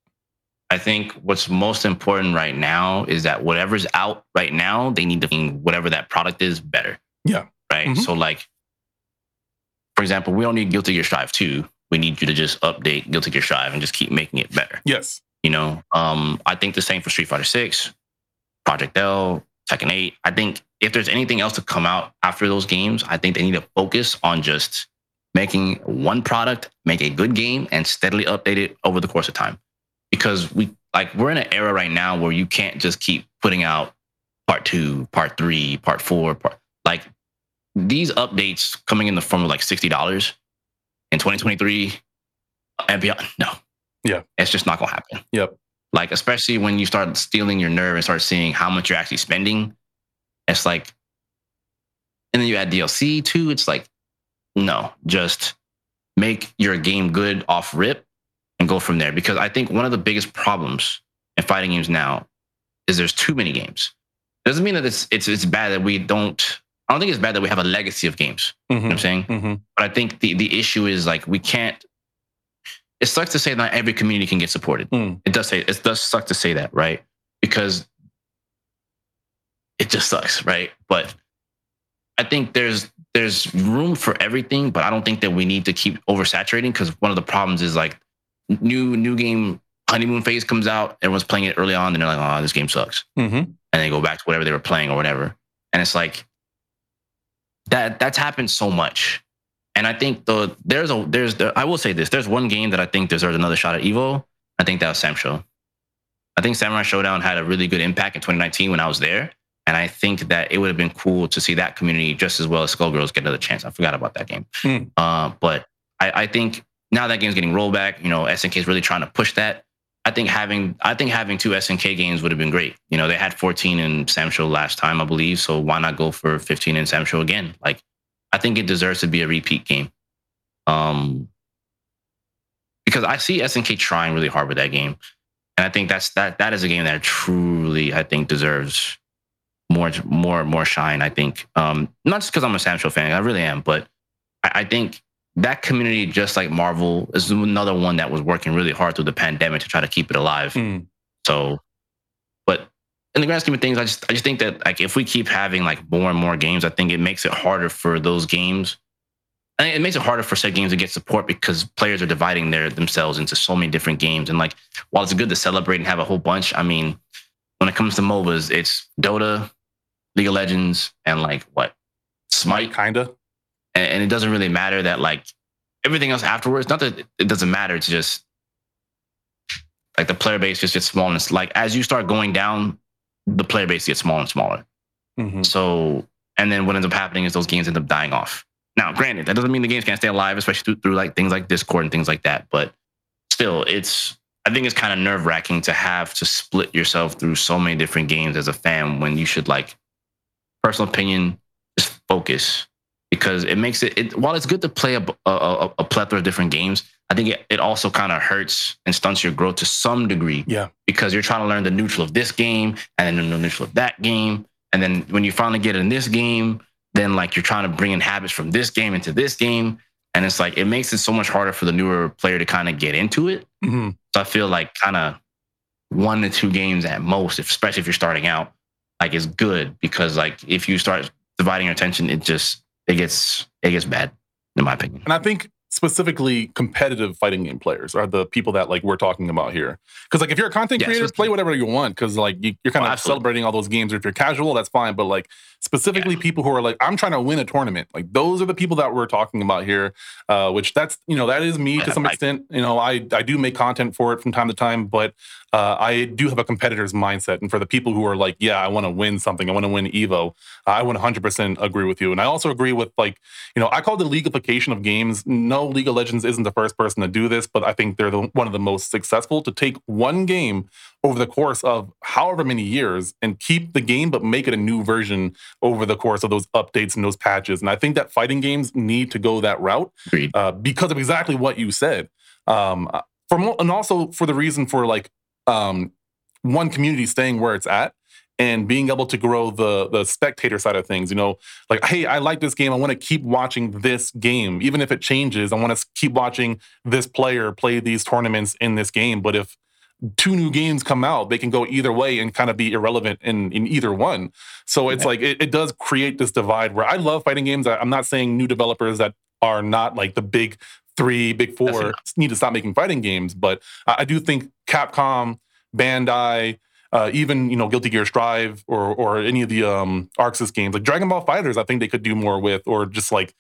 I think what's most important right now is that whatever's out right now, they need to make whatever that product is better. Yeah. Right. Mm-hmm. So, like, for example, we don't need Guilty Gear Strive 2. We need you to just update Guilty Gear Strive and just keep making it better. Yes. You know, um, I think the same for Street Fighter 6, Project L, Tekken 8. I think if there's anything else to come out after those games, I think they need to focus on just making one product, make a good game, and steadily update it over the course of time. Because we like we're in an era right now where you can't just keep putting out part two, part three, part four, part like these updates coming in the form of like sixty dollars in 2023 and beyond. No, yeah, it's just not gonna happen. Yep. Like especially when you start steeling your nerve and start seeing how much you're actually spending, it's like, and then you add DLC too. It's like no, just make your game good off rip and go from there. Because I think one of the biggest problems in fighting games now is there's too many games. It doesn't mean that it's it's it's bad that we don't. I don't think it's bad that we have a legacy of games. You know what I'm saying? Mm-hmm. But I think the the issue is like we can't. It sucks to say not every community can get supported. Mm. It does say it does suck to say that, right? Because it just sucks, right? But I think there's there's room for everything, but I don't think that we need to keep oversaturating because one of the problems is like new new game honeymoon phase comes out, everyone's playing it early on, and they're like, oh, this game sucks Mm-hmm. and they go back to whatever they were playing or whatever. And it's like that that's happened so much. And I think the there's a there's there, I will say this. There's one game that I think deserves another shot at Evo. I think that was SamSho. I think Samurai Shodown had a really good impact in 2019 when I was there. And I think that it would have been cool to see that community just as well as Skullgirls get another chance. I forgot about that game. Hmm. Uh, but I, I think now that game's getting rolled back, you know, SNK is really trying to push that. I think having I think having two SNK games would have been great. You know, they had 14 in SamSho last time, I believe. So why not go for 15 in SamSho again? Like, I think it deserves to be a repeat game. Um, because I see SNK trying really hard with that game, and I think that's that that is a game that truly I think deserves more more more shine. I think um, not just because I'm a SamSho fan, I really am, but I, I think that community, just like Marvel, is another one that was working really hard through the pandemic to try to keep it alive. Mm. So, but in the grand scheme of things, I just I just think that like if we keep having like more and more games, I think it makes it harder for those games. I think it makes it harder for said games to get support because players are dividing their themselves into so many different games. And like while it's good to celebrate and have a whole bunch, I mean, when it comes to MOBAs, it's Dota, League of Legends, and like what? Smite Kinda. And, and it doesn't really matter that like everything else afterwards. Not that it doesn't matter. It's just like the player base just gets smaller. And like as you start going down, the player base gets smaller and smaller. Mhm. So and then what ends up happening is those games end up dying off. Now, granted, that doesn't mean the games can't stay alive, especially through, through like things like Discord and things like that. But still, it's I think it's kind of nerve wracking to have to split yourself through so many different games as a fan when you should like personal opinion just focus because it makes it, it while it's good to play a, a, a- a plethora of different games i think it, it also kind of hurts and stunts your growth to some degree Yeah. because you're trying to learn the neutral of this game and then the neutral of that game and then when you finally get in this game then like you're trying to bring in habits from this game into this game and it's like it makes it so much harder for the newer player to kind of get into it Mhm. so I feel like kind of one to two games at most, especially if you're starting out, like is good because like if you start dividing your attention, it just it gets it gets bad, in my opinion. And I think specifically competitive fighting game players are the people that like we're talking about here. Because like if you're a content Yes, creator, play whatever you want. Because like you, you're kind of absolutely. celebrating all those games. Or if you're casual, that's fine. But like specifically people who are like, I'm trying to win a tournament. Like those are the people that we're talking about here. Uh, which that's you know that is me to some extent. You know I I do make content for it from time to time, but uh, I do have a competitor's mindset. And for the people who are like, yeah, I want to win something, I want to win Evo, I 100% agree with you. And I also agree with like, you know, I call the leagueification of games. No, League of Legends isn't the first person to do this, but I think they're the, one of the most successful to take one game over the course of however many years and keep the game, but make it a new version over the course of those updates and those patches. And I think that fighting games need to go that route uh, because of exactly what you said. Um, for mo- and also for the reason for like um, one community staying where it's at and being able to grow the the spectator side of things. You know, like hey, I like this game. I want to keep watching this game, even if it changes. I want to keep watching this player play these tournaments in this game. But if two new games come out, they can go either way and kind of be irrelevant in in either one. So it's Yeah. like it, it does create this divide where I love fighting games. I, I'm not saying new developers that are not like the big three, big four need to stop making fighting games, but I, I do think Capcom, Bandai, uh, even you know Guilty Gear Strive or or any of the um ArcSys games like Dragon Ball FighterZ, I think they could do more with, or just like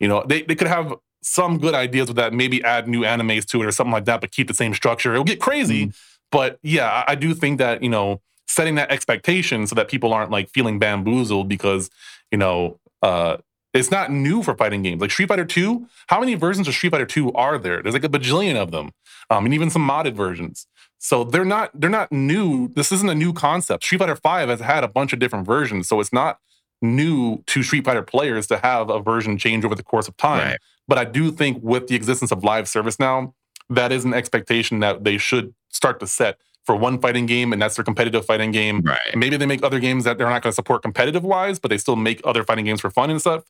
you know they they could have some good ideas with that. Maybe add new animes to it or something like that, but keep the same structure. It'll get crazy, but yeah, I, I do think that you know setting that expectation so that people aren't like feeling bamboozled because you know uh it's not new for fighting games. Like street fighter 2 how many versions of street fighter 2 are there? There's like a bajillion of them um, and even some modded versions. So they're not they're not new. This isn't a new concept. Street fighter 5 has had a bunch of different versions so it's not new to street fighter players to have a version change over the course of time. Right. but i do think with the existence of live service now that is an expectation that they should start to set for one fighting game and that's their competitive fighting game. Right. Maybe they make other games that they're not going to support competitive wise, but they still make other fighting games for fun and stuff.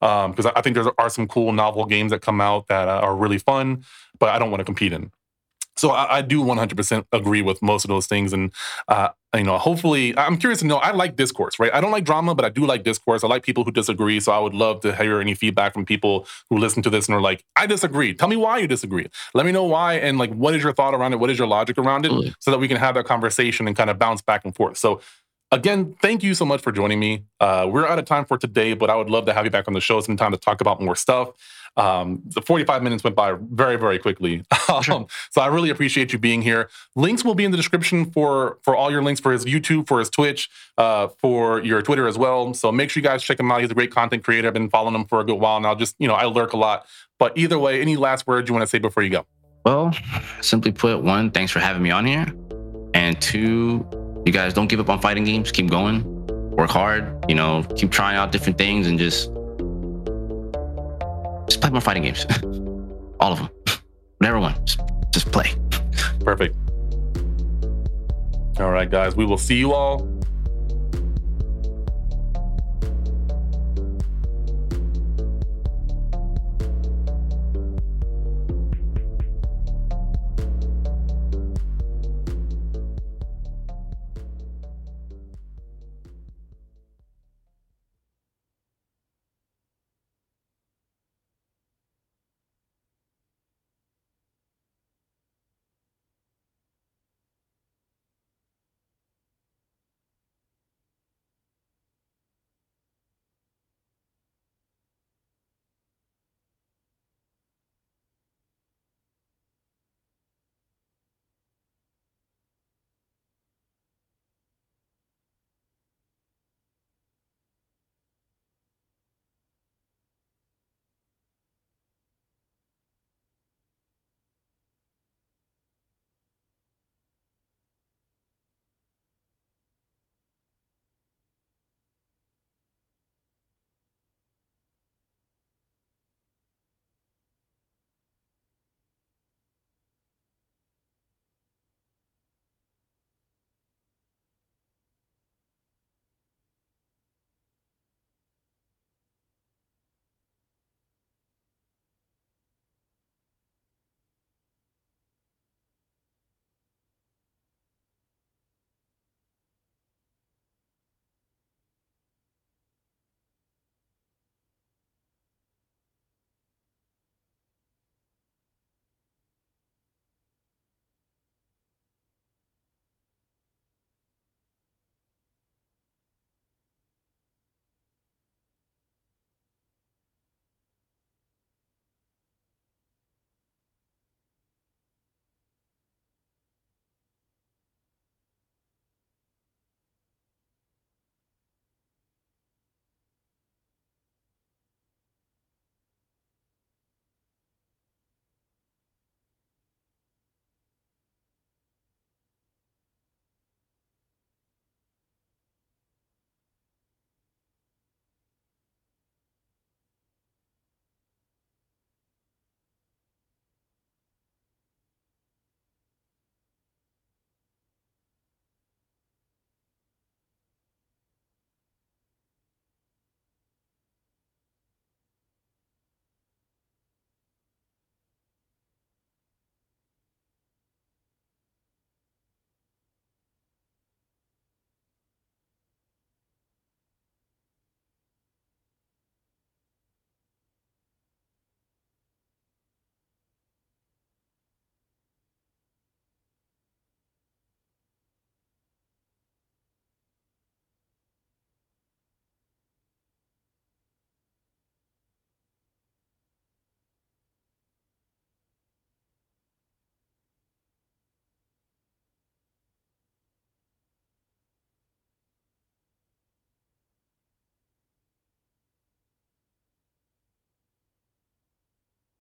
Because um, I think there are some cool novel games that come out that uh, are really fun, but I don't want to compete in. So I, I, do 100% agree with most of those things, and uh, you know, hopefully, I'm curious to know. I like discourse, right? I don't like drama, but I do like discourse. I like people who disagree. So I would love to hear any feedback from people who listen to this and are like, "I disagree." Tell me why you disagree. Let me know why, and like, what is your thought around it? What is your logic around it, so that we can have that conversation and kind of bounce back and forth. So again, thank you so much for joining me. Uh, we're out of time for today, but I would love to have you back on the show sometime to talk about more stuff. Um, the 45 minutes went by very, very quickly. [laughs] um, so I really appreciate you being here. Links will be in the description for for all your links for his YouTube, for his Twitch, uh, for your Twitter as well. So make sure you guys check him out. He's a great content creator. I've been following him for a good while now. Just you know, I lurk a lot. But either way, any last words you want to say before you go? Well, simply put, one, thanks for having me on here, and two, you guys don't give up on fighting games. Keep going, work hard. You know, keep trying out different things, and just just play more fighting games. [laughs] All of them. Whatever one. Just, just play. Perfect. All right, guys. We will see you all